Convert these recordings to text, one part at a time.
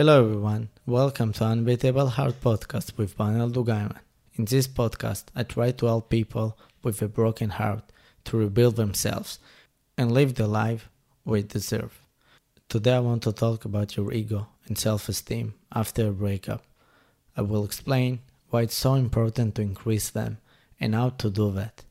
Hello everyone, welcome to Unbeatable Heart Podcast with Panel Dugaiman. In this podcast, I try to help people with a broken heart to rebuild themselves and live the life we deserve. Today I want to talk about your ego and self-esteem after a breakup. I will explain why it's so important to increase them and how to do that.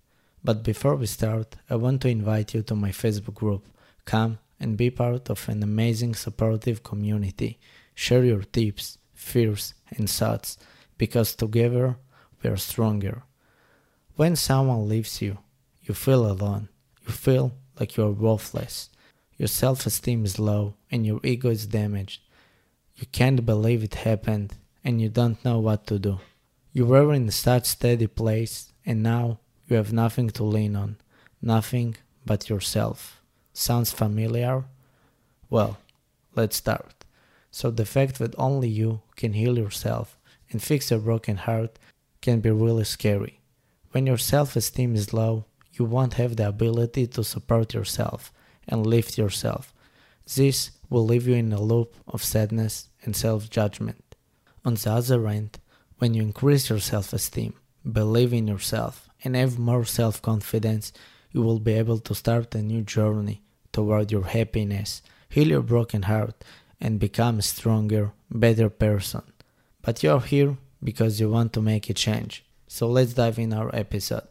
But before we start, I want to invite you to my Facebook group. Come and be part of an amazing supportive community. Share your tips, fears, and thoughts because together we are stronger. When someone leaves you, you feel alone. You feel like you are worthless. Your self esteem is low and your ego is damaged. You can't believe it happened and you don't know what to do. You were in such steady place and now you have nothing to lean on, nothing but yourself. Sounds familiar? Well, let's start. So, the fact that only you can heal yourself and fix your broken heart can be really scary. When your self esteem is low, you won't have the ability to support yourself and lift yourself. This will leave you in a loop of sadness and self judgment. On the other hand, when you increase your self esteem, believe in yourself, and have more self confidence, you will be able to start a new journey toward your happiness, heal your broken heart, and become a stronger, better person. But you're here because you want to make a change. So let's dive in our episode.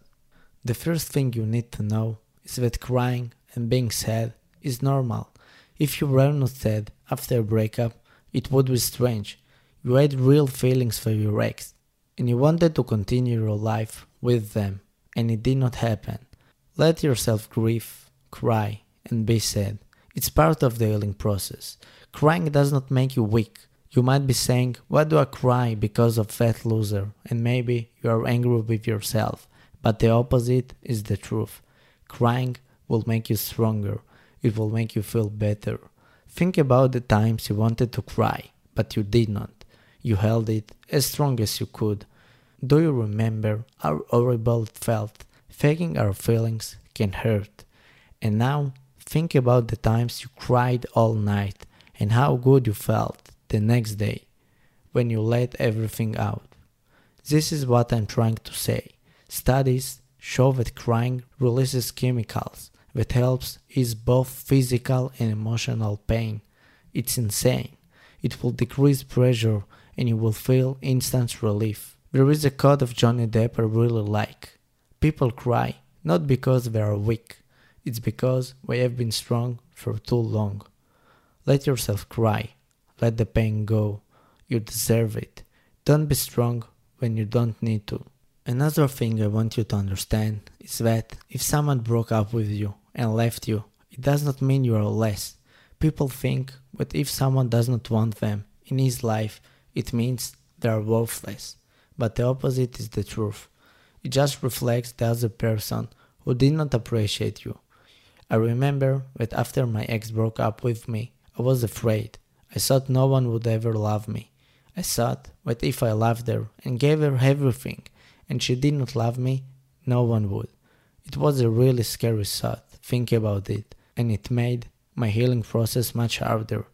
The first thing you need to know is that crying and being sad is normal. If you were not sad after a breakup, it would be strange. You had real feelings for your ex, and you wanted to continue your life with them, and it did not happen. Let yourself grieve, cry, and be sad. It's part of the healing process. Crying does not make you weak. You might be saying, Why do I cry because of that loser? And maybe you are angry with yourself. But the opposite is the truth. Crying will make you stronger. It will make you feel better. Think about the times you wanted to cry, but you did not. You held it as strong as you could. Do you remember how horrible it felt? Faking our feelings can hurt. And now think about the times you cried all night and how good you felt the next day when you let everything out. This is what I'm trying to say. Studies show that crying releases chemicals that helps ease both physical and emotional pain. It's insane. It will decrease pressure and you will feel instant relief. There is a quote of Johnny Depp I really like. People cry not because they are weak, it's because we have been strong for too long. Let yourself cry. Let the pain go. You deserve it. Don't be strong when you don't need to. Another thing I want you to understand is that if someone broke up with you and left you, it does not mean you are less. People think that if someone does not want them in his life, it means they are worthless. But the opposite is the truth. It just reflects the other person who did not appreciate you. I remember that after my ex broke up with me, I was afraid. I thought no one would ever love me. I thought that if I loved her and gave her everything and she did not love me, no one would. It was a really scary thought, think about it, and it made my healing process much harder.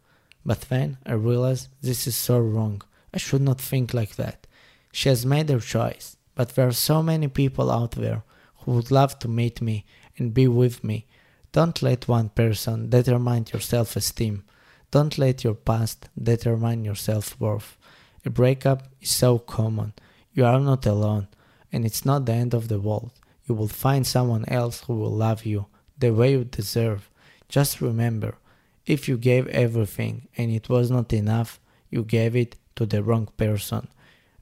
But then I realized this is so wrong. I should not think like that. She has made her choice, but there are so many people out there who would love to meet me and be with me. Don't let one person determine your self esteem. Don't let your past determine your self worth. A breakup is so common. You are not alone, and it's not the end of the world. You will find someone else who will love you the way you deserve. Just remember if you gave everything and it was not enough, you gave it to the wrong person.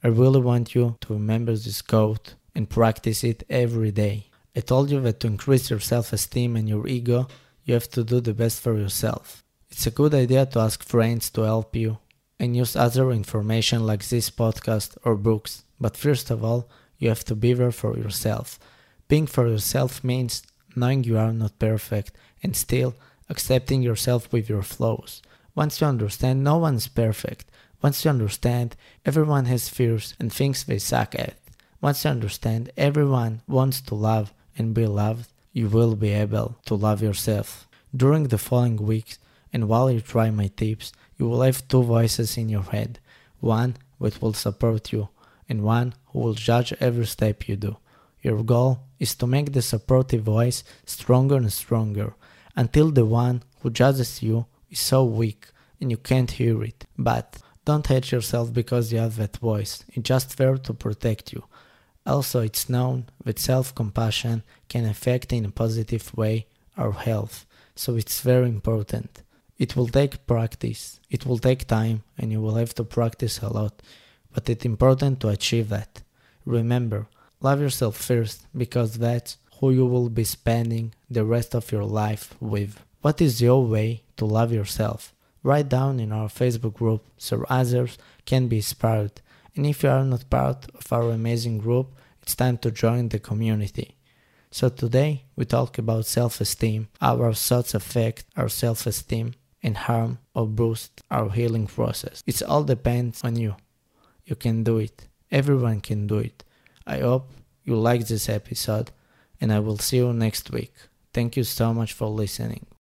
I really want you to remember this quote and practice it every day. I told you that to increase your self esteem and your ego, you have to do the best for yourself. It's a good idea to ask friends to help you and use other information like this podcast or books, but first of all, you have to be there for yourself. Being for yourself means knowing you are not perfect and still accepting yourself with your flaws. Once you understand no one is perfect, once you understand everyone has fears and things they suck at, once you understand everyone wants to love and be loved, you will be able to love yourself. During the following weeks, and while you try my tips, you will have two voices in your head one which will support you, and one who will judge every step you do. Your goal is to make the supportive voice stronger and stronger until the one who judges you is so weak and you can't hear it. But don't hate yourself because you have that voice, it's just there to protect you. Also, it's known that self compassion can affect in a positive way our health, so it's very important. It will take practice, it will take time, and you will have to practice a lot, but it's important to achieve that. Remember, love yourself first because that's who you will be spending the rest of your life with. What is your way to love yourself? Write down in our Facebook group so others can be inspired. And if you are not part of our amazing group, it's time to join the community. So today we talk about self-esteem, how our thoughts affect our self-esteem and harm or boost our healing process. It all depends on you. You can do it. Everyone can do it. I hope you like this episode and I will see you next week. Thank you so much for listening.